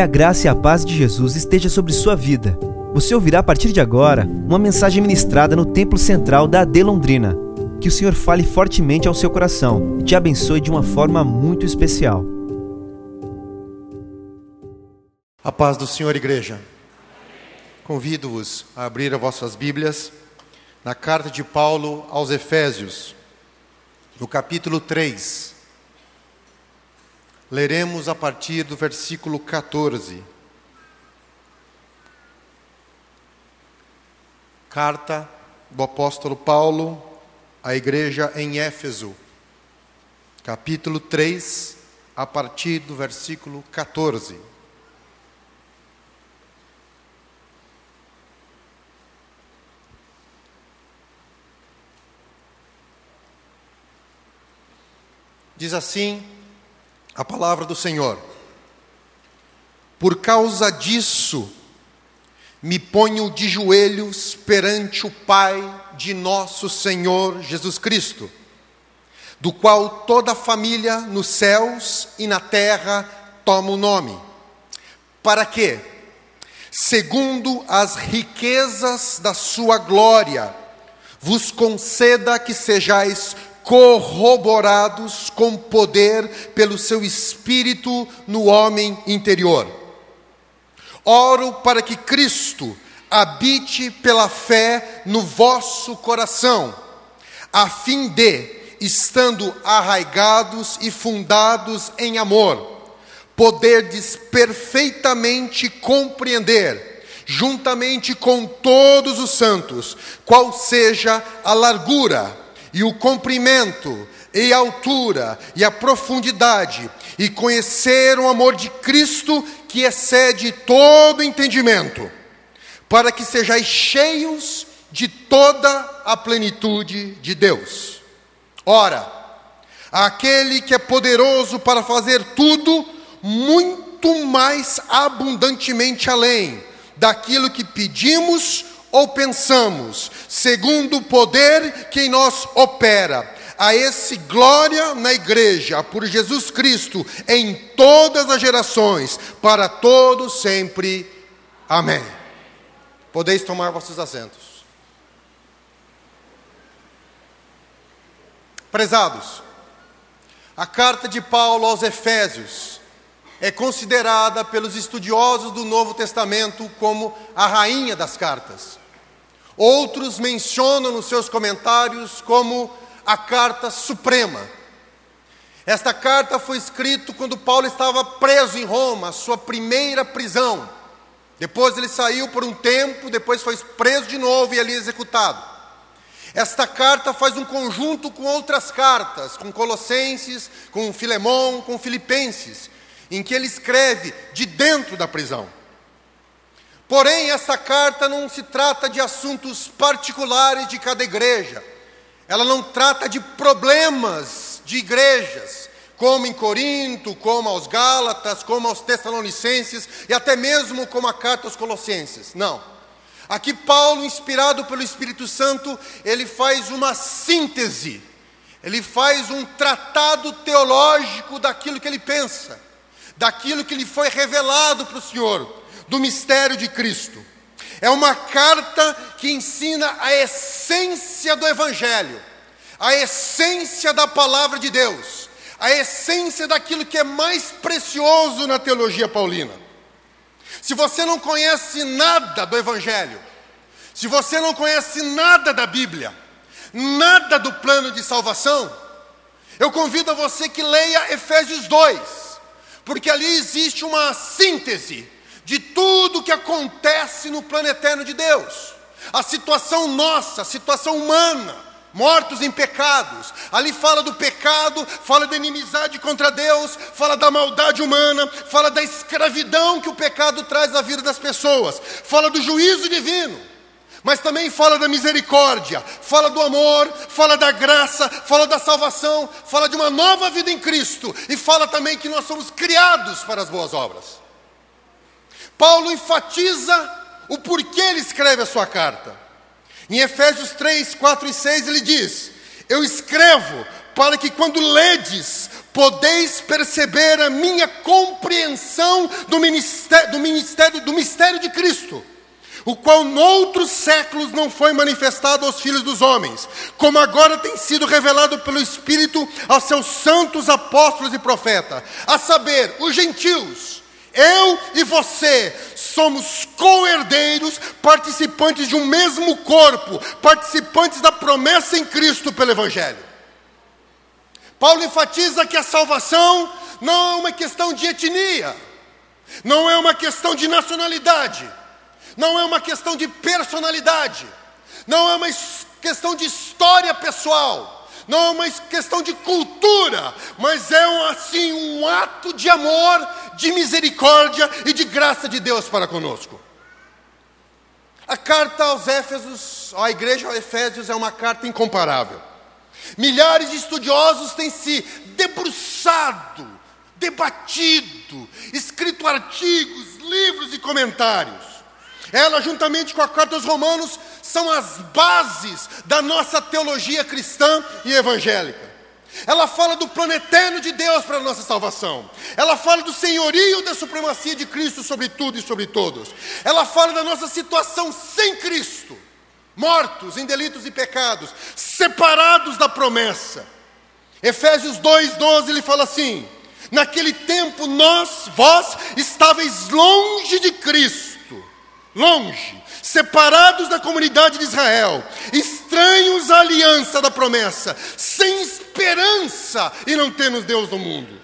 Que a graça e a paz de Jesus esteja sobre sua vida. Você ouvirá a partir de agora uma mensagem ministrada no Templo Central da AD Londrina. Que o Senhor fale fortemente ao seu coração e te abençoe de uma forma muito especial. A paz do Senhor, igreja. Convido-vos a abrir as vossas Bíblias na carta de Paulo aos Efésios, no capítulo 3. Leremos a partir do versículo 14. Carta do apóstolo Paulo à igreja em Éfeso, capítulo 3, a partir do versículo 14. Diz assim a palavra do Senhor: Por causa disso, me ponho de joelhos perante o Pai de nosso Senhor Jesus Cristo, do qual toda a família nos céus e na terra toma o nome, para que, segundo as riquezas da sua glória, vos conceda que sejais corroborados com poder pelo seu espírito no homem interior. Oro para que Cristo habite pela fé no vosso coração, a fim de, estando arraigados e fundados em amor, poderdes perfeitamente compreender, juntamente com todos os santos, qual seja a largura, e o comprimento, e a altura, e a profundidade, e conhecer o amor de Cristo que excede todo entendimento, para que sejais cheios de toda a plenitude de Deus. Ora, aquele que é poderoso para fazer tudo muito mais abundantemente além daquilo que pedimos ou pensamos, segundo o poder que em nós opera. A esse glória na igreja, por Jesus Cristo, em todas as gerações, para todos sempre. Amém. Podeis tomar vossos assentos. Prezados, a carta de Paulo aos Efésios é considerada pelos estudiosos do Novo Testamento como a rainha das cartas. Outros mencionam nos seus comentários como a carta suprema. Esta carta foi escrita quando Paulo estava preso em Roma, sua primeira prisão. Depois ele saiu por um tempo, depois foi preso de novo e ali executado. Esta carta faz um conjunto com outras cartas, com Colossenses, com Filemão, com Filipenses, em que ele escreve de dentro da prisão. Porém, essa carta não se trata de assuntos particulares de cada igreja. Ela não trata de problemas de igrejas, como em Corinto, como aos Gálatas, como aos Tessalonicenses e até mesmo como a carta aos Colossenses. Não. Aqui Paulo, inspirado pelo Espírito Santo, ele faz uma síntese. Ele faz um tratado teológico daquilo que ele pensa, daquilo que lhe foi revelado para o Senhor do mistério de Cristo. É uma carta que ensina a essência do Evangelho, a essência da palavra de Deus, a essência daquilo que é mais precioso na teologia paulina. Se você não conhece nada do Evangelho, se você não conhece nada da Bíblia, nada do plano de salvação, eu convido a você que leia Efésios 2, porque ali existe uma síntese de tudo que acontece no plano eterno de Deus. A situação nossa, a situação humana, mortos em pecados. Ali fala do pecado, fala da inimizade contra Deus, fala da maldade humana, fala da escravidão que o pecado traz à vida das pessoas, fala do juízo divino. Mas também fala da misericórdia, fala do amor, fala da graça, fala da salvação, fala de uma nova vida em Cristo e fala também que nós somos criados para as boas obras. Paulo enfatiza o porquê ele escreve a sua carta. Em Efésios 3, 4 e 6 ele diz: Eu escrevo para que quando ledes, podeis perceber a minha compreensão do do ministério, do mistério de Cristo, o qual noutros séculos não foi manifestado aos filhos dos homens, como agora tem sido revelado pelo Espírito aos seus santos apóstolos e profetas, a saber, os gentios. Eu e você somos co-herdeiros, participantes de um mesmo corpo, participantes da promessa em Cristo pelo Evangelho. Paulo enfatiza que a salvação não é uma questão de etnia, não é uma questão de nacionalidade, não é uma questão de personalidade, não é uma questão de história pessoal, não é uma questão de cultura, mas é assim um ato de amor, de misericórdia e de graça de Deus para conosco. A carta aos Éfesos, à igreja aos Efésios, é uma carta incomparável. Milhares de estudiosos têm se debruçado, debatido, escrito artigos, livros e comentários. Ela, juntamente com a carta aos Romanos, são as bases da nossa teologia cristã e evangélica. Ela fala do plano eterno de Deus para a nossa salvação. Ela fala do senhorio da supremacia de Cristo sobre tudo e sobre todos. Ela fala da nossa situação sem Cristo, mortos em delitos e pecados, separados da promessa. Efésios 2:12 ele fala assim: Naquele tempo nós, vós, estáveis longe de Cristo, longe, separados da comunidade de Israel, estranhos à aliança da promessa, sem esperança e não temos Deus no mundo.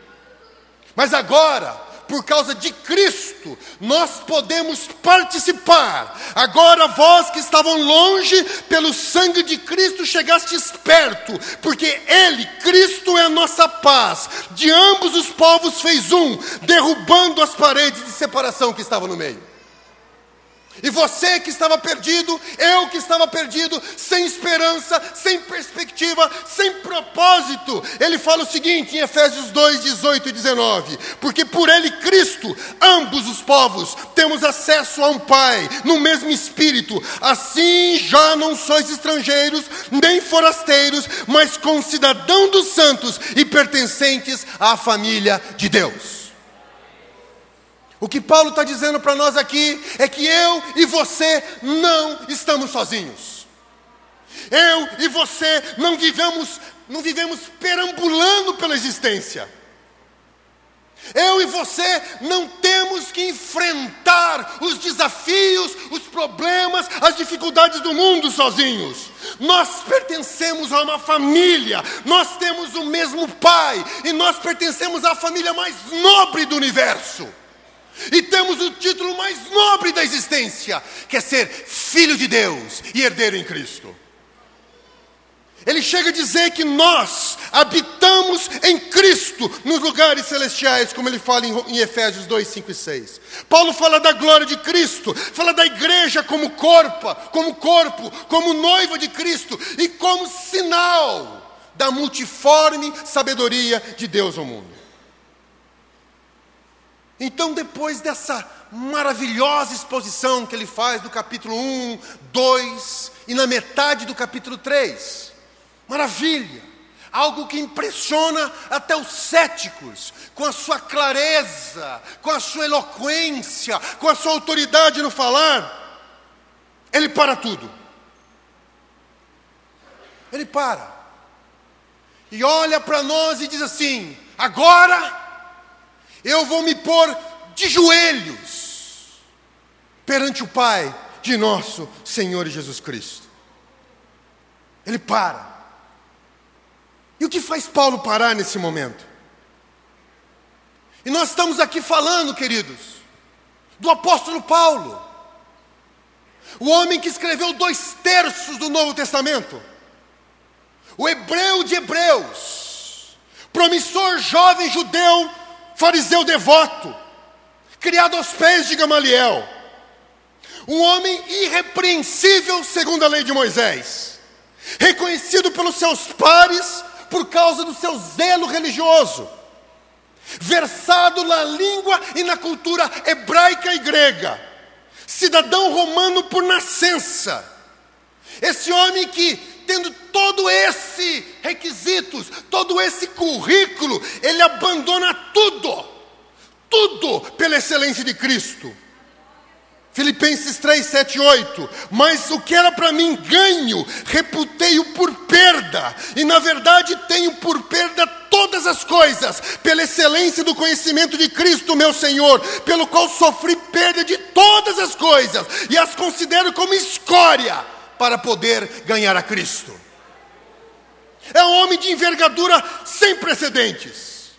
Mas agora, por causa de Cristo, nós podemos participar. Agora, vós que estavam longe, pelo sangue de Cristo chegastes perto, porque Ele, Cristo, é a nossa paz. De ambos os povos fez um, derrubando as paredes de separação que estavam no meio. E você que estava perdido, eu que estava perdido, sem esperança, sem perspectiva, sem propósito. Ele fala o seguinte em Efésios 2, 18 e 19: Porque por ele, Cristo, ambos os povos, temos acesso a um Pai, no mesmo Espírito. Assim já não sois estrangeiros, nem forasteiros, mas concidadão dos santos e pertencentes à família de Deus. O que Paulo está dizendo para nós aqui é que eu e você não estamos sozinhos. Eu e você não vivemos, não vivemos perambulando pela existência. Eu e você não temos que enfrentar os desafios, os problemas, as dificuldades do mundo sozinhos. Nós pertencemos a uma família, nós temos o mesmo pai e nós pertencemos à família mais nobre do universo. E temos o título mais nobre da existência, que é ser filho de Deus e herdeiro em Cristo. Ele chega a dizer que nós habitamos em Cristo nos lugares celestiais, como ele fala em, Efésios 2, 5 e 6. Paulo fala da glória de Cristo, fala da igreja como corpo, como corpo, como noiva de Cristo e como sinal da multiforme sabedoria de Deus ao mundo. Então, depois dessa maravilhosa exposição que ele faz do capítulo 1, 2 e na metade do capítulo 3, maravilha, algo que impressiona até os céticos, com a sua clareza, com a sua eloquência, com a sua autoridade no falar, ele para tudo. Ele para. E olha para nós e diz assim: agora eu vou me pôr de joelhos perante o Pai de nosso Senhor Jesus Cristo. Ele para. E o que faz Paulo parar nesse momento? E nós estamos aqui falando, queridos, do apóstolo Paulo, o homem que escreveu dois terços do Novo Testamento, o hebreu de Hebreus, promissor jovem judeu fariseu devoto, criado aos pés de Gamaliel, um homem irrepreensível segundo a lei de Moisés, reconhecido pelos seus pares por causa do seu zelo religioso, versado na língua e na cultura hebraica e grega, cidadão romano por nascença. Esse homem que, tendo todo esse requisitos, todo esse currículo, ele abandona tudo, tudo pela excelência de Cristo. Filipenses 3, 7, 8. Mas o que era para mim ganho, reputei-o por perda, e na verdade tenho por perda todas as coisas, pela excelência do conhecimento de Cristo, meu Senhor, pelo qual sofri perda de todas as coisas, e as considero como escória para poder ganhar a Cristo. É um homem de envergadura sem precedentes,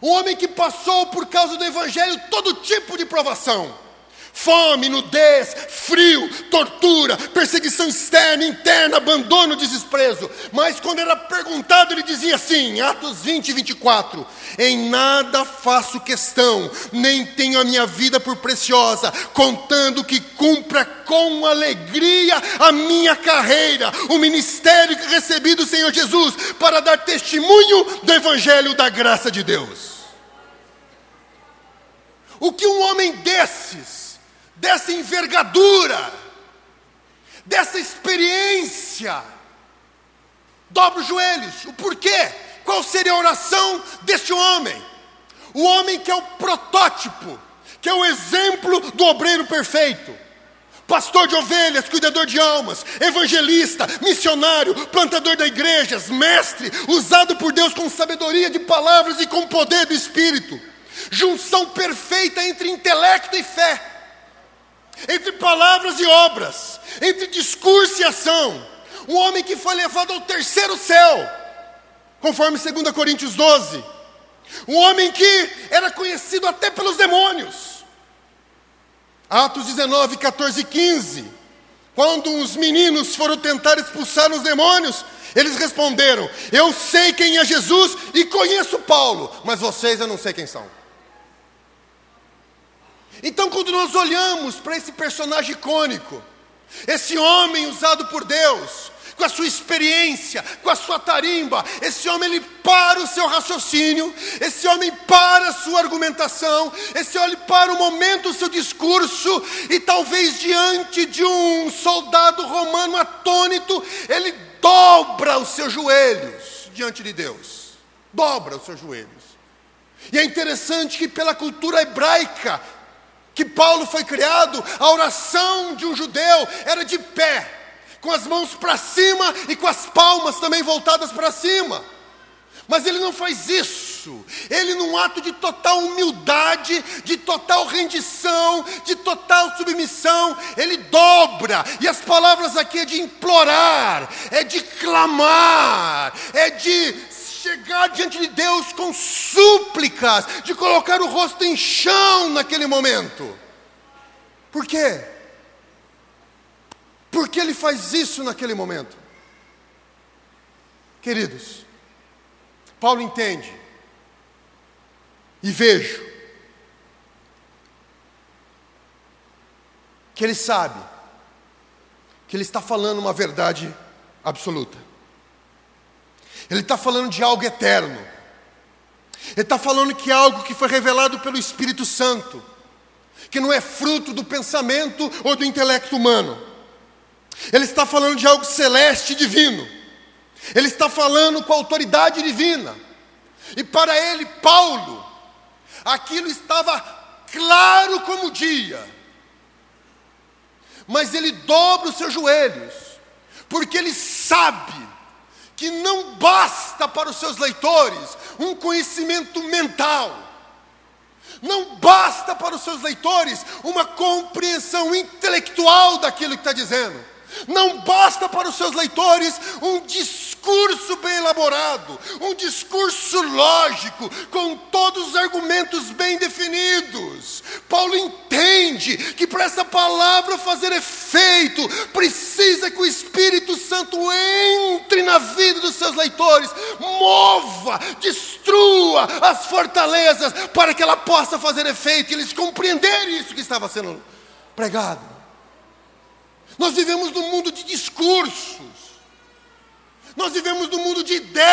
um homem que passou por causa do Evangelho todo tipo de provação Fome, nudez, frio, tortura, perseguição externa, interna, abandono, desprezo. Mas quando era perguntado, ele dizia assim, Atos 20, 24: Em nada faço questão, nem tenho a minha vida por preciosa, contando que cumpra com alegria a minha carreira, o ministério que recebi do Senhor Jesus, para dar testemunho do Evangelho da graça de Deus. O que um homem desses dessa envergadura, dessa experiência. Dobra os joelhos. O porquê? Qual seria a oração deste homem? O homem que é o protótipo, que é o exemplo do obreiro perfeito. Pastor de ovelhas, cuidador de almas, evangelista, missionário, plantador de igrejas, mestre, usado por Deus com sabedoria de palavras e com poder do Espírito. Junção perfeita entre intelecto e fé entre palavras e obras, entre discurso e ação. Um homem que foi levado ao terceiro céu, conforme 2 Coríntios 12. Um homem que era conhecido até pelos demônios. Atos 19, 14 e 15. Quando os meninos foram tentar expulsar os demônios, eles responderam: Eu sei quem é Jesus e conheço Paulo, mas vocês eu não sei quem são. Então, quando nós olhamos para esse personagem icônico, esse homem usado por Deus, com a sua experiência, com a sua tarimba, esse homem ele para o seu raciocínio, esse homem para a sua argumentação, esse homem para o momento o seu discurso, e talvez diante de um soldado romano atônito, ele dobra os seus joelhos diante de Deus. Dobra os seus joelhos. E é interessante que pela cultura hebraica, que Paulo foi criado, a oração de um judeu era de pé, com as mãos para cima e com as palmas também voltadas para cima. Mas ele não faz isso. Ele, num ato de total humildade, de total rendição, de total submissão, ele dobra. E as palavras aqui é de implorar, é de clamar, é de chegar diante de Deus com súplicas, de colocar o rosto em chão naquele momento. Por quê? Por que ele faz isso naquele momento? Queridos, Paulo entende e vejo que ele sabe que ele está falando uma verdade absoluta. Ele está falando de algo eterno. Ele está falando que é algo que foi revelado pelo Espírito Santo, que não é fruto do pensamento ou do intelecto humano. Ele está falando de algo celeste e divino. Ele está falando com autoridade divina. E para ele, Paulo, aquilo estava claro como o dia. Mas ele dobra os seus joelhos, porque ele sabe que não basta para os seus leitores um conhecimento mental, não basta para os seus leitores uma compreensão intelectual daquilo que está dizendo, não basta para os seus leitores um discurso bem elaborado, um discurso lógico, com todos os argumentos bem definidos. Paulo entende que para essa palavra fazer efeito, precisa que o Espírito Santo entre na vida dos seus leitores, mova, destrua as fortalezas, para que ela possa fazer efeito e eles compreenderem isso que estava sendo pregado. Nós vivemos num mundo de discursos. Nós vivemos num mundo de ideias.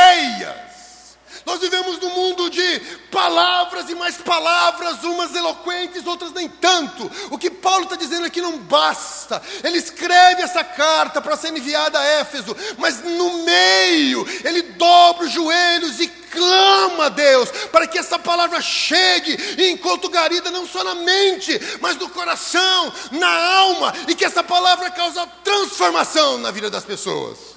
Nós vivemos num mundo de palavras e mais palavras, umas eloquentes, outras nem tanto. O que Paulo está dizendo aqui não basta. Ele escreve essa carta para ser enviada a Éfeso, mas no meio ele dobra os joelhos e clama a Deus para que essa palavra chegue e enquanto garida não só na mente, mas no coração, na alma, e que essa palavra cause transformação na vida das pessoas.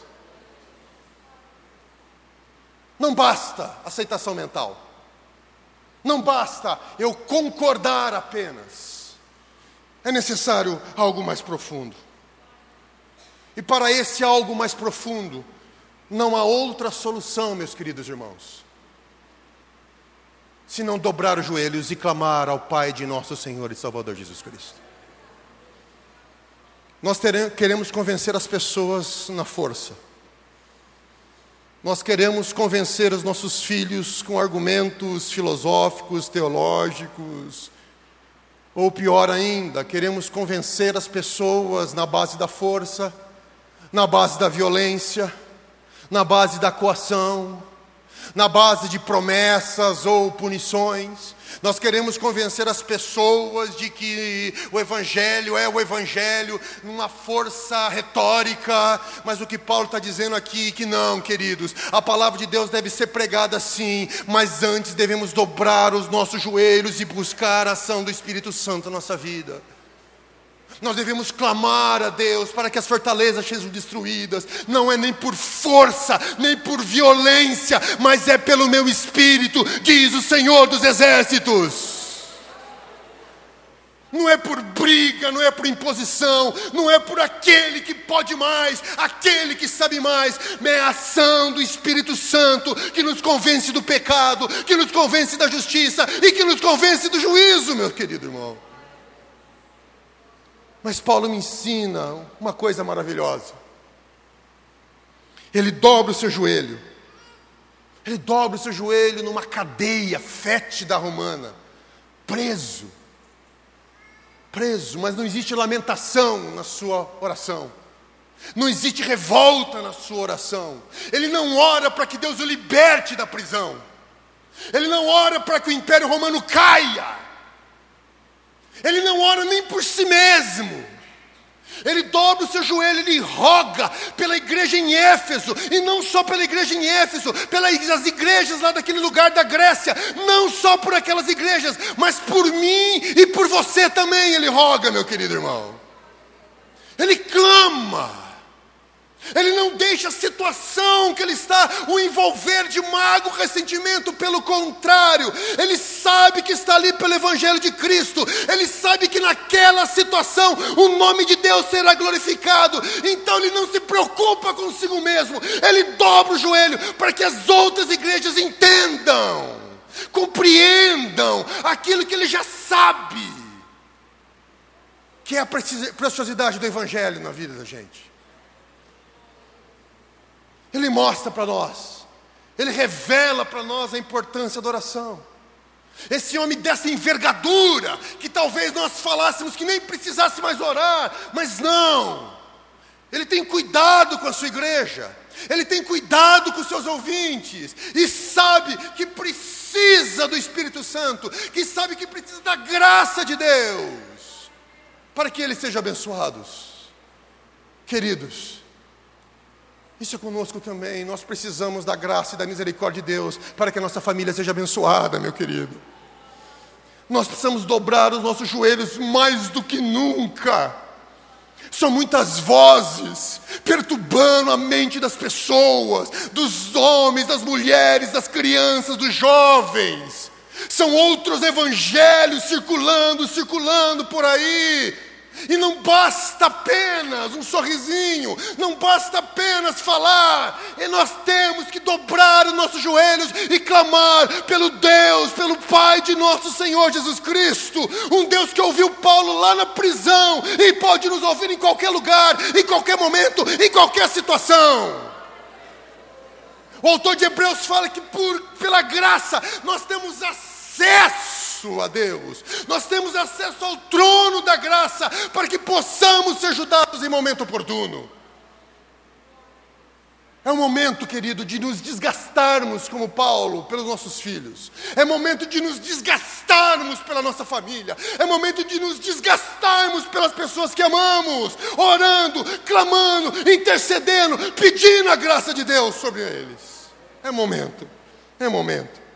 Não basta aceitação mental. Não basta eu concordar apenas. É necessário algo mais profundo. E para esse algo mais profundo, não há outra solução, meus queridos irmãos, senão dobrar os joelhos e clamar ao Pai de nosso Senhor e Salvador Jesus Cristo. Nós teremos, queremos convencer as pessoas na força nós queremos convencer os nossos filhos com argumentos filosóficos, teológicos, ou pior ainda, queremos convencer as pessoas na base da força, na base da violência, na base da coação, na base de promessas ou punições. Nós queremos convencer as pessoas de que o Evangelho é o Evangelho numa força retórica, mas o que Paulo está dizendo aqui é que não, queridos, a palavra de Deus deve ser pregada sim, mas antes devemos dobrar os nossos joelhos e buscar a ação do Espírito Santo na nossa vida. Nós devemos clamar a Deus para que as fortalezas sejam destruídas. Não é nem por força, nem por violência, mas é pelo meu espírito, diz o Senhor dos Exércitos. Não é por briga, não é por imposição, não é por aquele que pode mais, aquele que sabe mais, é a ação do Espírito Santo que nos convence do pecado, que nos convence da justiça e que nos convence do juízo, meu querido irmão. Mas Paulo me ensina uma coisa maravilhosa. Ele dobra o seu joelho. Ele dobra o seu joelho numa cadeia fétida romana, preso. Preso, mas não existe lamentação na sua oração. Não existe revolta na sua oração. Ele não ora para que Deus o liberte da prisão. Ele não ora para que o império romano caia. Ele não ora nem por si mesmo. Ele dobra o seu joelho, ele roga pela igreja em Éfeso, e não só pela igreja em Éfeso, pelas igrejas lá daquele lugar da Grécia, não só por aquelas igrejas, mas por mim e por você também, ele roga, meu querido irmão. Ele clama. Ele não deixa a situação que ele está o envolver de mago ressentimento, pelo contrário, ele sabe que está ali pelo Evangelho de Cristo, ele sabe que naquela situação o nome de Deus será glorificado, então ele não se preocupa consigo mesmo, ele dobra o joelho para que as outras igrejas entendam, compreendam aquilo que ele já sabe, que é a preciosidade do Evangelho na vida da gente. Ele mostra para nós, ele revela para nós a importância da oração. Esse homem dessa envergadura, que talvez nós falássemos que nem precisasse mais orar, mas não, ele tem cuidado com a sua igreja, ele tem cuidado com os seus ouvintes, e sabe que precisa do Espírito Santo, que sabe que precisa da graça de Deus, para que eles sejam abençoados. Queridos, isso é conosco também. Nós precisamos da graça e da misericórdia de Deus para que a nossa família seja abençoada, meu querido. Nós precisamos dobrar os nossos joelhos mais do que nunca. São muitas vozes perturbando a mente das pessoas, dos homens, das mulheres, das crianças, dos jovens. São outros evangelhos circulando, circulando por aí e não basta apenas um sorrisinho, não basta apenas falar, e nós temos que dobrar os nossos joelhos e clamar pelo Deus, pelo Pai de nosso Senhor Jesus Cristo, um Deus que ouviu Paulo lá na prisão e pode nos ouvir em qualquer lugar, em qualquer momento, em qualquer situação. O autor de Hebreus fala que por, pela graça nós temos acesso acesso a Deus, nós temos acesso ao trono da graça para que possamos ser ajudados em momento oportuno. É o momento, querido, de nos desgastarmos como Paulo pelos nossos filhos. É momento de nos desgastarmos pela nossa família. É momento de nos desgastarmos pelas pessoas que amamos, orando, clamando, intercedendo, pedindo a graça de Deus sobre eles. É momento. É momento.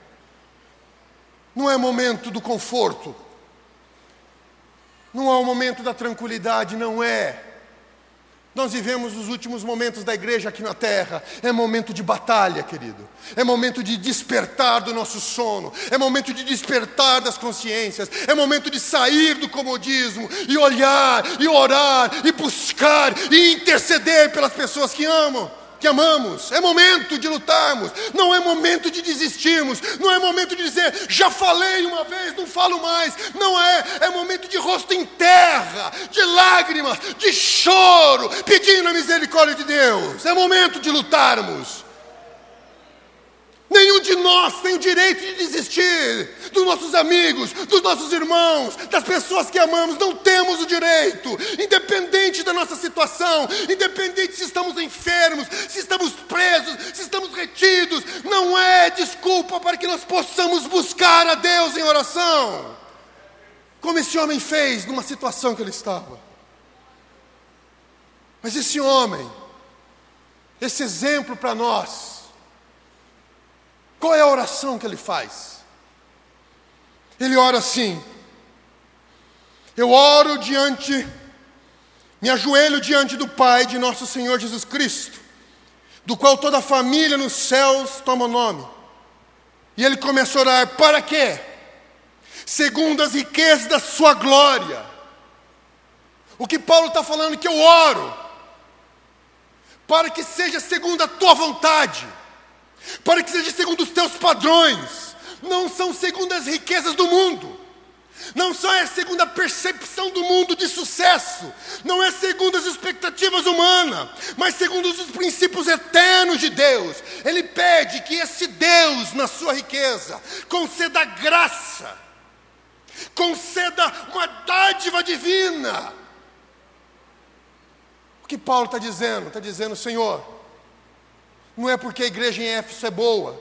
Não é momento do conforto. Não é o momento da tranquilidade, não é. Nós vivemos os últimos momentos da igreja aqui na terra. É momento de batalha, querido. É momento de despertar do nosso sono. É momento de despertar das consciências. É momento de sair do comodismo e olhar, e orar, e buscar, e interceder pelas pessoas que amam que amamos, é momento de lutarmos, não é momento de desistirmos, não é momento de dizer, já falei uma vez, não falo mais, não é, é momento de rosto em terra, de lágrimas, de choro, pedindo a misericórdia de Deus, é momento de lutarmos. Nenhum de nós tem o direito de desistir dos nossos amigos, dos nossos irmãos, das pessoas que amamos. Não temos o direito, independente da nossa situação, independente se estamos enfermos, se estamos presos, se estamos retidos. Não é desculpa para que nós possamos buscar a Deus em oração, como esse homem fez numa situação que ele estava. Mas esse homem, esse exemplo para nós, qual é a oração que ele faz? Ele ora assim: Eu oro diante, me ajoelho diante do Pai de nosso Senhor Jesus Cristo, do qual toda a família nos céus toma o nome. E ele começa a orar: Para quê? Segundo as riquezas da sua glória. O que Paulo está falando é que eu oro, para que seja segundo a tua vontade para que seja segundo os teus padrões, não são segundo as riquezas do mundo, não só é segundo a percepção do mundo de sucesso, não é segundo as expectativas humanas, mas segundo os princípios eternos de Deus. Ele pede que esse Deus, na sua riqueza, conceda graça, conceda uma dádiva divina. O que Paulo está dizendo? Está dizendo, Senhor, não é porque a igreja em Éfeso é boa,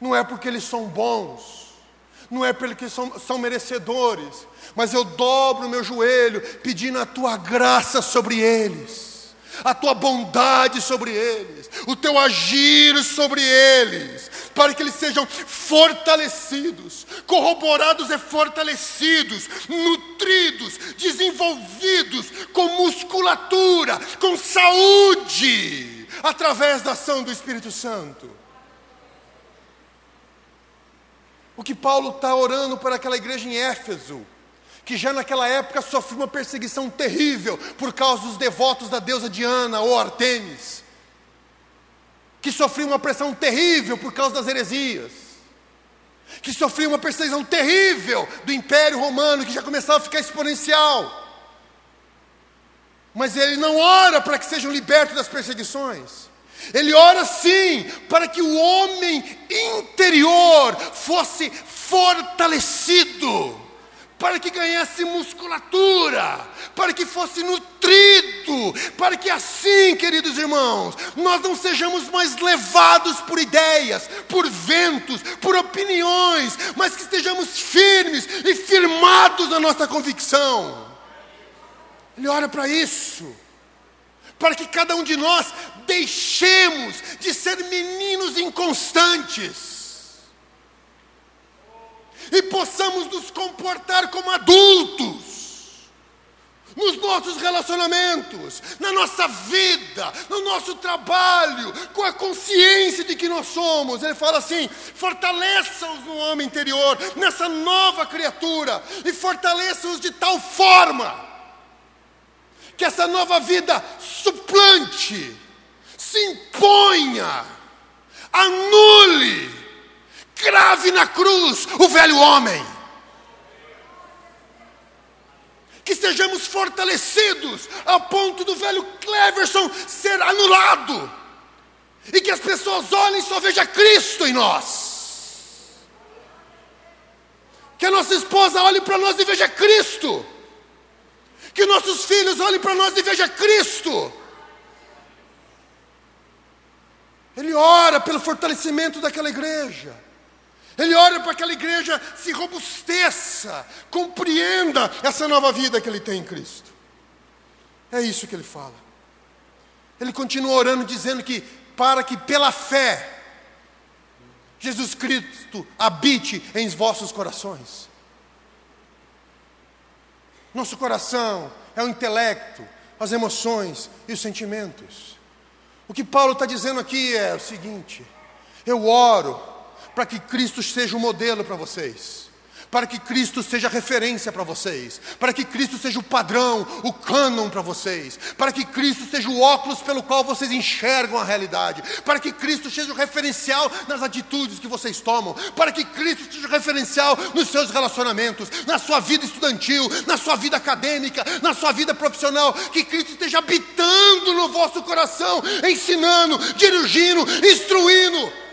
não é porque eles são bons, não é porque são, são merecedores, mas eu dobro meu joelho pedindo a tua graça sobre eles, a tua bondade sobre eles, o teu agir sobre eles, para que eles sejam fortalecidos, corroborados e fortalecidos, nutridos, desenvolvidos com musculatura, com saúde através da ação do Espírito Santo. O que Paulo está orando para aquela igreja em Éfeso, que já naquela época sofreu uma perseguição terrível por causa dos devotos da deusa Diana ou Artemis, que sofreu uma pressão terrível por causa das heresias, que sofreu uma perseguição terrível do Império Romano, que já começava a ficar exponencial. Mas ele não ora para que sejam libertos das perseguições. Ele ora sim para que o homem interior fosse fortalecido, para que ganhasse musculatura, para que fosse nutrido, para que assim, queridos irmãos, nós não sejamos mais levados por ideias, por ventos, por opiniões, mas que estejamos firmes e firmados na nossa convicção. Ele ora para isso, para que cada um de nós deixemos de ser meninos inconstantes. E possamos nos comportar como adultos. Nos nossos relacionamentos, na nossa vida, no nosso trabalho, com a consciência de que nós somos. Ele fala assim: fortaleça-os no homem interior, nessa nova criatura, e fortaleça-os de tal forma que essa nova vida suplante, se imponha, anule, grave na cruz o velho homem. Que sejamos fortalecidos ao ponto do velho Cleverson ser anulado. E que as pessoas olhem e só vejam Cristo em nós. Que a nossa esposa olhe para nós e veja Cristo. Que nossos filhos olhem para nós e vejam Cristo. Ele ora pelo fortalecimento daquela igreja. Ele ora para que aquela igreja se robusteça, compreenda essa nova vida que ele tem em Cristo. É isso que ele fala. Ele continua orando, dizendo que para que pela fé Jesus Cristo habite em vossos corações. Nosso coração é o intelecto, as emoções e os sentimentos. O que Paulo está dizendo aqui é o seguinte: eu oro para que Cristo seja o modelo para vocês para que Cristo seja referência para vocês, para que Cristo seja o padrão, o cânon para vocês, para que Cristo seja o óculos pelo qual vocês enxergam a realidade, para que Cristo seja o referencial nas atitudes que vocês tomam, para que Cristo seja o referencial nos seus relacionamentos, na sua vida estudantil, na sua vida acadêmica, na sua vida profissional, que Cristo esteja habitando no vosso coração, ensinando, dirigindo, instruindo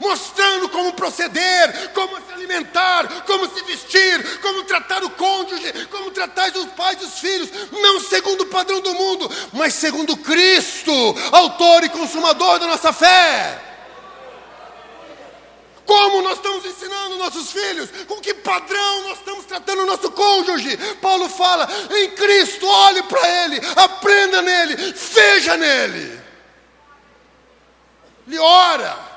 mostrando como proceder, como se alimentar, como se vestir, como tratar o cônjuge, como tratar os pais e os filhos, não segundo o padrão do mundo, mas segundo Cristo, autor e consumador da nossa fé. Como nós estamos ensinando nossos filhos? Com que padrão nós estamos tratando o nosso cônjuge? Paulo fala: em Cristo, olhe para Ele, aprenda nele, veja nele. Ele ora.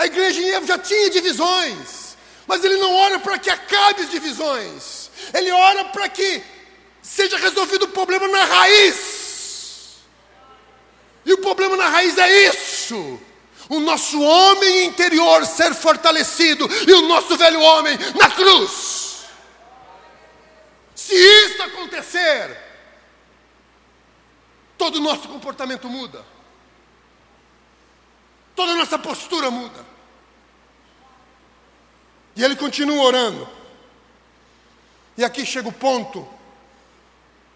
A igreja em Evo já tinha divisões, mas ele não ora para que acabe as divisões, ele ora para que seja resolvido o problema na raiz. E o problema na raiz é isso: o nosso homem interior ser fortalecido e o nosso velho homem na cruz. Se isso acontecer, todo o nosso comportamento muda. Toda a nossa postura muda. E ele continua orando. E aqui chega o ponto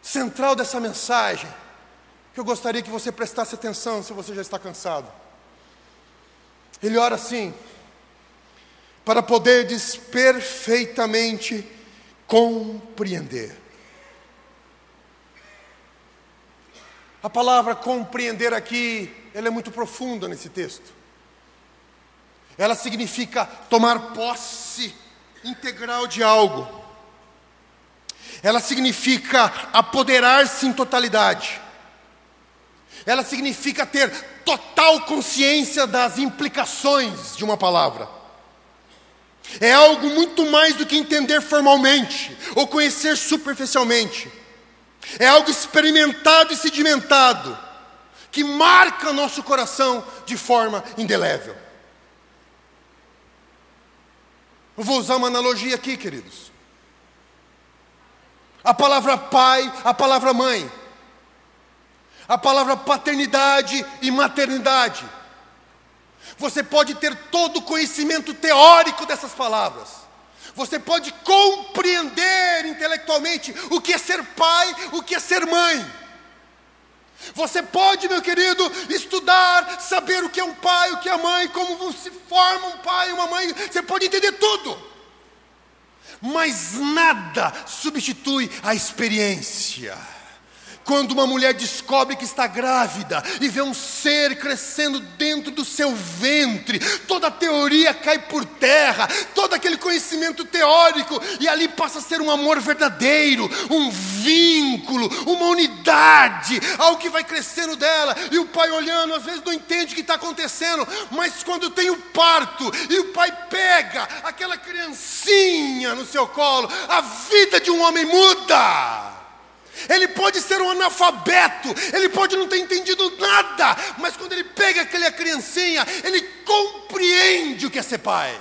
central dessa mensagem, que eu gostaria que você prestasse atenção se você já está cansado. Ele ora assim: para poderes perfeitamente compreender. A palavra compreender aqui, ela é muito profunda nesse texto. Ela significa tomar posse integral de algo. Ela significa apoderar-se em totalidade. Ela significa ter total consciência das implicações de uma palavra. É algo muito mais do que entender formalmente ou conhecer superficialmente. É algo experimentado e sedimentado que marca nosso coração de forma indelével. Eu vou usar uma analogia aqui, queridos. A palavra pai, a palavra mãe, a palavra paternidade e maternidade. Você pode ter todo o conhecimento teórico dessas palavras. Você pode compreender intelectualmente o que é ser pai, o que é ser mãe. Você pode, meu querido, estudar, saber o que é um pai, o que é mãe, como se forma um pai e uma mãe, você pode entender tudo. Mas nada substitui a experiência. Quando uma mulher descobre que está grávida e vê um ser crescendo dentro do seu ventre, toda a teoria cai por terra, todo aquele conhecimento teórico, e ali passa a ser um amor verdadeiro, um vínculo, uma unidade, algo que vai crescendo dela, e o pai olhando, às vezes não entende o que está acontecendo, mas quando tem o parto, e o pai pega aquela criancinha no seu colo, a vida de um homem muda. Ele pode ser um analfabeto, ele pode não ter entendido nada, mas quando ele pega aquela criancinha, ele compreende o que é ser pai.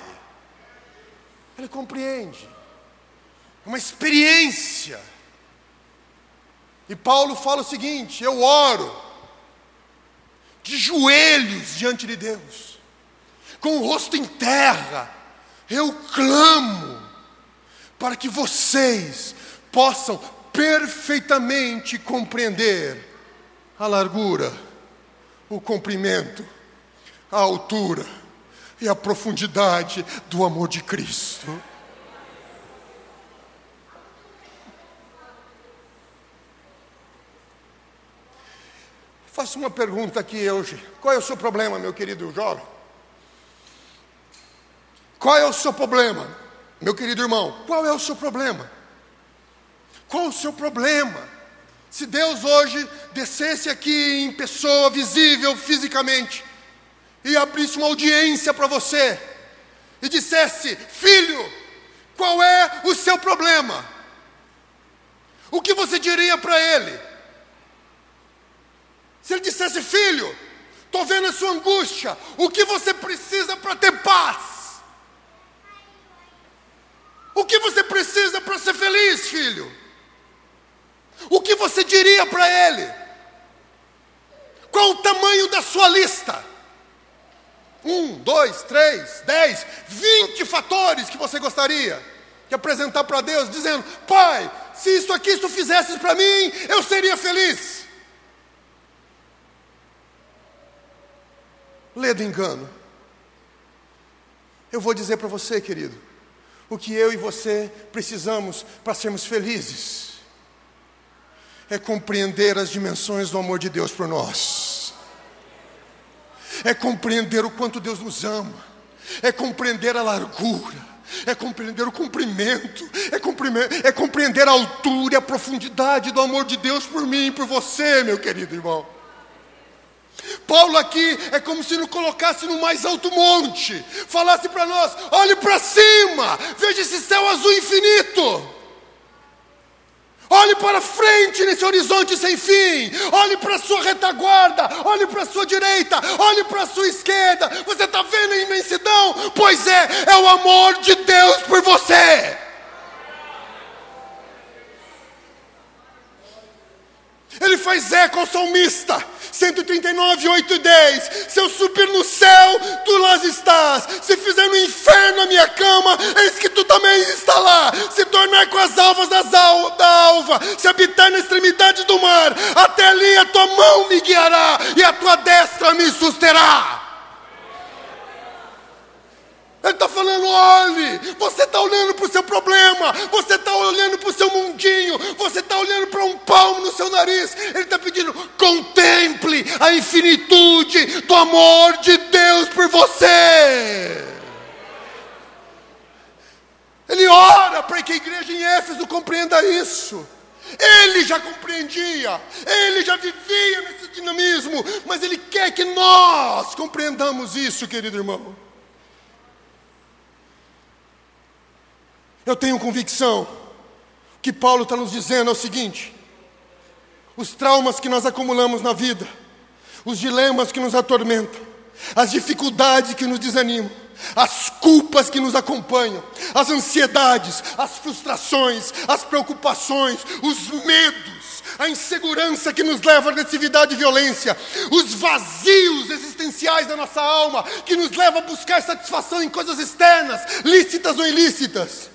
Ele compreende. É uma experiência. E Paulo fala o seguinte: eu oro de joelhos diante de Deus, com o rosto em terra, eu clamo para que vocês possam perfeitamente compreender a largura, o comprimento, a altura e a profundidade do amor de Cristo. Faço uma pergunta aqui hoje. Qual é o seu problema, meu querido jovem? Qual é o seu problema, meu querido irmão? Qual é o seu problema? Qual o seu problema? Se Deus hoje descesse aqui em pessoa visível fisicamente e abrisse uma audiência para você e dissesse: Filho, qual é o seu problema? O que você diria para ele? Se ele dissesse: Filho, estou vendo a sua angústia, o que você precisa para ter paz? O que você precisa para ser feliz, filho? O que você diria para ele? Qual o tamanho da sua lista? Um, dois, três, dez, vinte fatores que você gostaria de apresentar para Deus, dizendo: Pai, se isso aqui tu fizesses para mim, eu seria feliz. Lê do engano. Eu vou dizer para você, querido o que eu e você precisamos para sermos felizes é compreender as dimensões do amor de Deus por nós, é compreender o quanto Deus nos ama, é compreender a largura, é compreender o comprimento, é compreender, é compreender a altura e a profundidade do amor de Deus por mim e por você, meu querido irmão. Paulo aqui é como se nos colocasse no mais alto monte, falasse para nós: olhe para cima, veja esse céu azul infinito. Olhe para frente nesse horizonte sem fim. Olhe para a sua retaguarda. Olhe para a sua direita. Olhe para a sua esquerda. Você está vendo a imensidão? Pois é, é o amor de Deus por você. Ele faz eco ao salmista. 139, 8 e 10. Se eu subir no céu, tu lá estás. Se fizer no inferno a minha cama, eis que tu também está lá. Se tornar com as alvas das al da alva, se habitar na extremidade do mar, até ali a tua mão me guiará e a tua destra me susterá. Ele está falando: olhe, você está olhando para o seu problema, você está olhando para o seu mundinho, você está olhando para um palmo no seu nariz. Ele está pedindo: contemple a infinitude do amor de Deus por você. Ele ora para que a igreja em Éfeso compreenda isso. Ele já compreendia, ele já vivia nesse dinamismo, mas ele quer que nós compreendamos isso, querido irmão. Eu tenho convicção que Paulo está nos dizendo é o seguinte: os traumas que nós acumulamos na vida, os dilemas que nos atormentam, as dificuldades que nos desanimam, as culpas que nos acompanham, as ansiedades, as frustrações, as preocupações, os medos, a insegurança que nos leva à agressividade e violência, os vazios existenciais da nossa alma que nos leva a buscar satisfação em coisas externas, lícitas ou ilícitas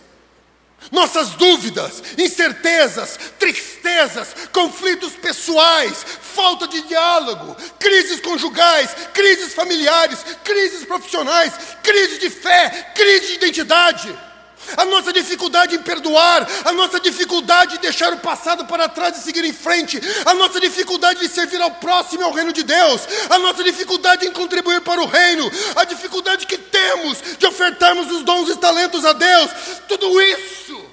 nossas dúvidas, incertezas, tristezas, conflitos pessoais, falta de diálogo, crises conjugais, crises familiares, crises profissionais, crise de fé, crise de identidade a nossa dificuldade em perdoar, a nossa dificuldade de deixar o passado para trás e seguir em frente, a nossa dificuldade de servir ao próximo e ao reino de Deus, a nossa dificuldade em contribuir para o reino, a dificuldade que temos de ofertarmos os dons e talentos a Deus, tudo isso,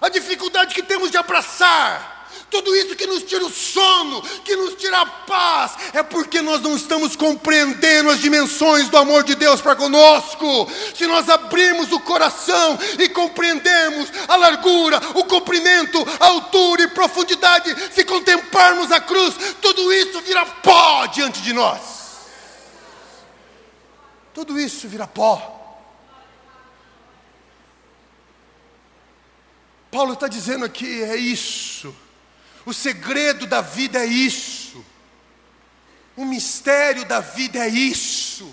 a dificuldade que temos de abraçar, tudo isso que nos tira o sono, que nos tira a paz, é porque nós não estamos compreendendo as dimensões do amor de Deus para conosco. Se nós abrirmos o coração e compreendemos a largura, o comprimento, a altura e profundidade, se contemplarmos a cruz, tudo isso vira pó diante de nós. Tudo isso vira pó. Paulo está dizendo aqui, é isso. O segredo da vida é isso. O mistério da vida é isso.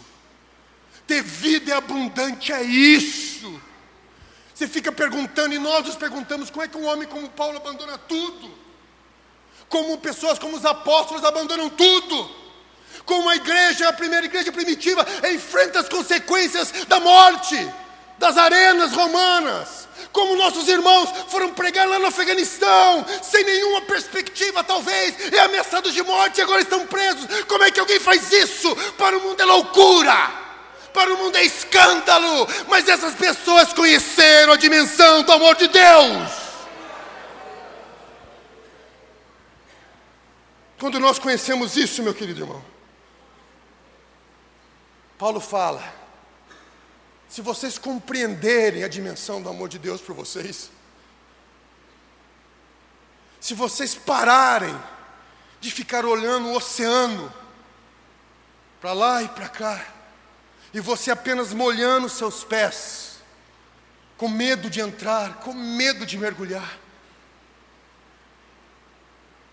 Ter vida abundante é isso. Você fica perguntando, e nós nos perguntamos como é que um homem como Paulo abandona tudo. Como pessoas como os apóstolos abandonam tudo. Como a igreja, a primeira igreja primitiva, enfrenta as consequências da morte, das arenas romanas, como nossos irmãos foram pregar lá no Afeganistão, sem nenhuma perspectiva, talvez, e ameaçados de morte, e agora estão presos. Como é que alguém faz isso? Para o mundo é loucura para o mundo é escândalo, mas essas pessoas conheceram a dimensão do amor de Deus. Quando nós conhecemos isso, meu querido irmão, Paulo fala: se vocês compreenderem a dimensão do amor de Deus por vocês, se vocês pararem de ficar olhando o oceano, para lá e para cá, e você apenas molhando seus pés, com medo de entrar, com medo de mergulhar.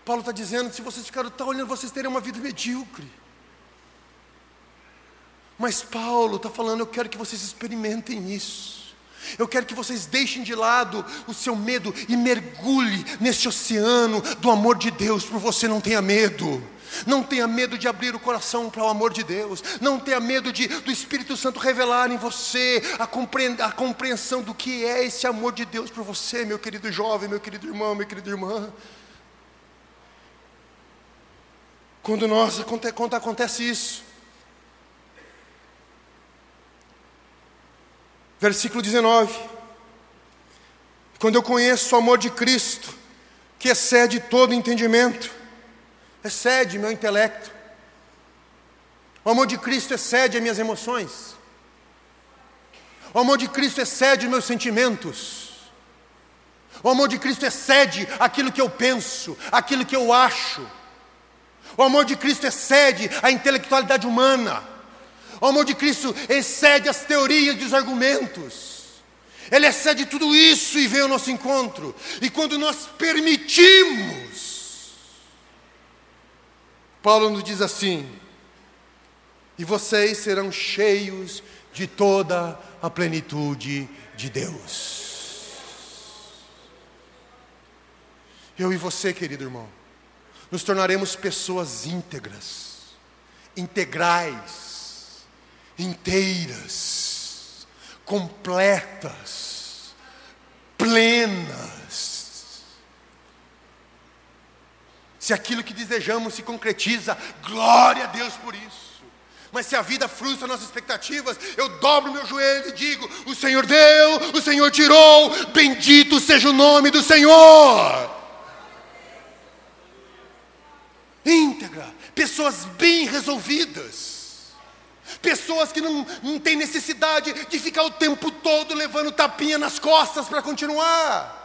Paulo está dizendo: se vocês ficarem tão olhando, vocês terão uma vida medíocre. Mas Paulo está falando: eu quero que vocês experimentem isso. Eu quero que vocês deixem de lado o seu medo e mergulhe nesse oceano do amor de Deus, por você não tenha medo. Não tenha medo de abrir o coração para o amor de Deus. Não tenha medo de, do Espírito Santo revelar em você a, a compreensão do que é esse amor de Deus por você, meu querido jovem, meu querido irmão, minha querida irmã. Quando, nós, quando acontece isso, versículo 19: Quando eu conheço o amor de Cristo, que excede todo entendimento, excede meu intelecto. O amor de Cristo excede as minhas emoções. O amor de Cristo excede meus sentimentos. O amor de Cristo excede aquilo que eu penso, aquilo que eu acho. O amor de Cristo excede a intelectualidade humana. O amor de Cristo excede as teorias e os argumentos. Ele excede tudo isso e vem ao nosso encontro. E quando nós permitimos Paulo nos diz assim: e vocês serão cheios de toda a plenitude de Deus. Eu e você, querido irmão, nos tornaremos pessoas íntegras, integrais, inteiras, completas, plenas Se aquilo que desejamos se concretiza, glória a Deus por isso. Mas se a vida frustra nossas expectativas, eu dobro meu joelho e digo: O Senhor deu, o Senhor tirou, bendito seja o nome do Senhor. Íntegra, pessoas bem resolvidas, pessoas que não, não têm necessidade de ficar o tempo todo levando tapinha nas costas para continuar.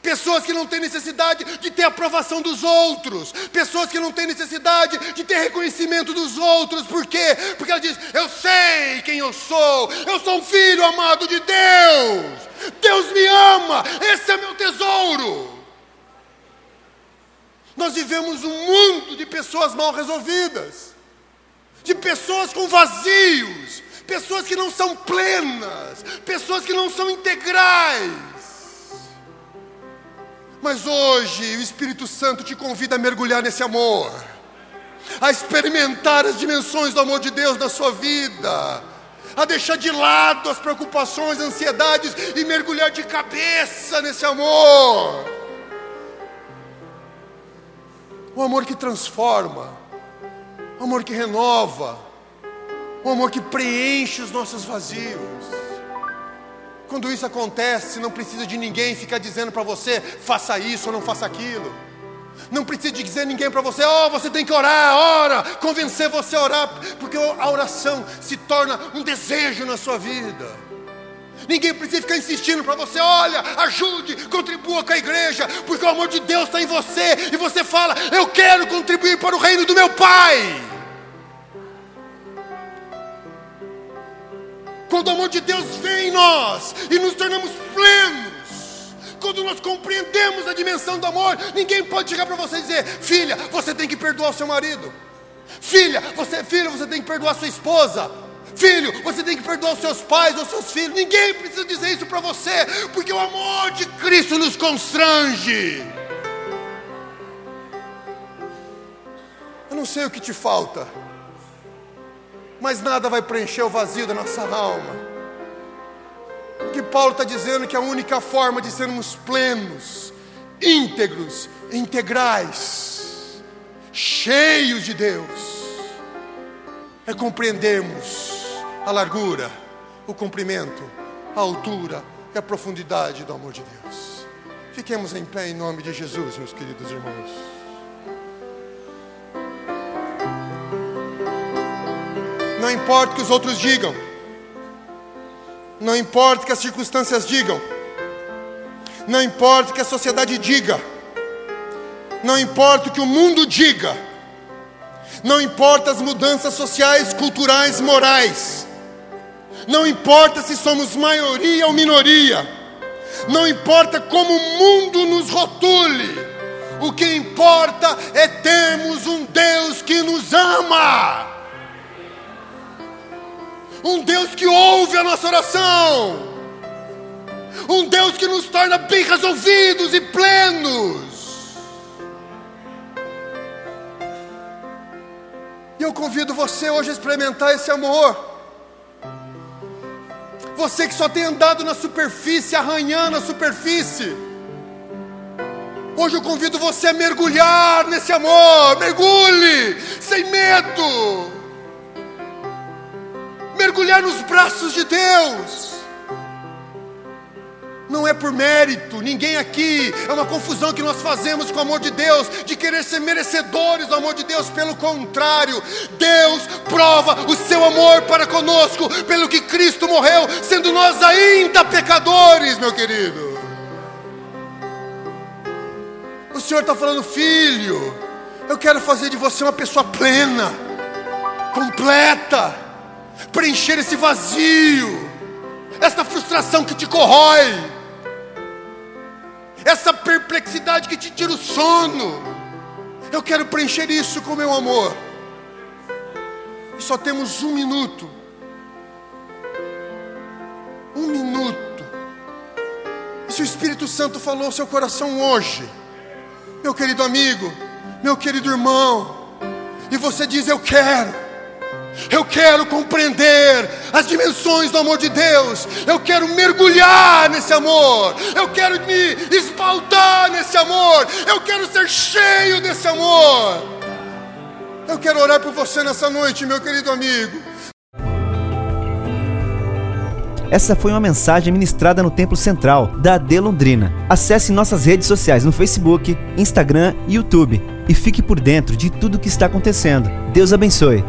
Pessoas que não têm necessidade de ter aprovação dos outros. Pessoas que não têm necessidade de ter reconhecimento dos outros. Por quê? Porque ela diz: Eu sei quem eu sou. Eu sou um filho amado de Deus. Deus me ama. Esse é meu tesouro. Nós vivemos um mundo de pessoas mal resolvidas, de pessoas com vazios, pessoas que não são plenas, pessoas que não são integrais. Mas hoje o Espírito Santo te convida a mergulhar nesse amor, a experimentar as dimensões do amor de Deus na sua vida, a deixar de lado as preocupações, ansiedades e mergulhar de cabeça nesse amor. O amor que transforma, amor que renova, o amor que preenche os nossos vazios. Quando isso acontece, não precisa de ninguém ficar dizendo para você, faça isso ou não faça aquilo. Não precisa de dizer ninguém para você, oh, você tem que orar, ora, convencer você a orar, porque a oração se torna um desejo na sua vida. Ninguém precisa ficar insistindo para você, olha, ajude, contribua com a igreja, porque o amor de Deus está em você, e você fala, eu quero contribuir para o reino do meu Pai. Quando o amor de Deus vem em nós e nos tornamos plenos, quando nós compreendemos a dimensão do amor, ninguém pode chegar para você e dizer: "Filha, você tem que perdoar o seu marido". Filha, você, filho, você tem que perdoar sua esposa. Filho, você tem que perdoar os seus pais ou seus filhos. Ninguém precisa dizer isso para você, porque o amor de Cristo nos constrange. Eu não sei o que te falta mas nada vai preencher o vazio da nossa alma. que Paulo está dizendo que a única forma de sermos plenos, íntegros, integrais, cheios de Deus, é compreendermos a largura, o comprimento, a altura e a profundidade do amor de Deus. Fiquemos em pé em nome de Jesus, meus queridos irmãos. Não importa o que os outros digam, não importa o que as circunstâncias digam, não importa o que a sociedade diga, não importa o que o mundo diga, não importa as mudanças sociais, culturais, morais, não importa se somos maioria ou minoria, não importa como o mundo nos rotule, o que importa é termos um Deus que nos ama um Deus que ouve a nossa oração, um Deus que nos torna bem resolvidos e plenos. E eu convido você hoje a experimentar esse amor. Você que só tem andado na superfície, arranhando a superfície. Hoje eu convido você a mergulhar nesse amor. Mergulhe, sem medo mergulhar nos braços de Deus. Não é por mérito, ninguém aqui, é uma confusão que nós fazemos com o amor de Deus, de querer ser merecedores do amor de Deus, pelo contrário, Deus prova o seu amor para conosco, pelo que Cristo morreu, sendo nós ainda pecadores, meu querido. O Senhor está falando, filho, eu quero fazer de você uma pessoa plena, completa preencher esse vazio, essa frustração que te corrói, essa perplexidade que te tira o sono. Eu quero preencher isso com meu amor. E só temos um minuto. Um minuto. E se o Espírito Santo falou ao seu coração hoje, meu querido amigo, meu querido irmão, e você diz: Eu quero. Eu quero compreender as dimensões do amor de Deus. Eu quero mergulhar nesse amor. Eu quero me espaldar nesse amor. Eu quero ser cheio desse amor. Eu quero orar por você nessa noite, meu querido amigo. Essa foi uma mensagem ministrada no Templo Central da AD Londrina. Acesse nossas redes sociais no Facebook, Instagram e YouTube e fique por dentro de tudo o que está acontecendo. Deus abençoe.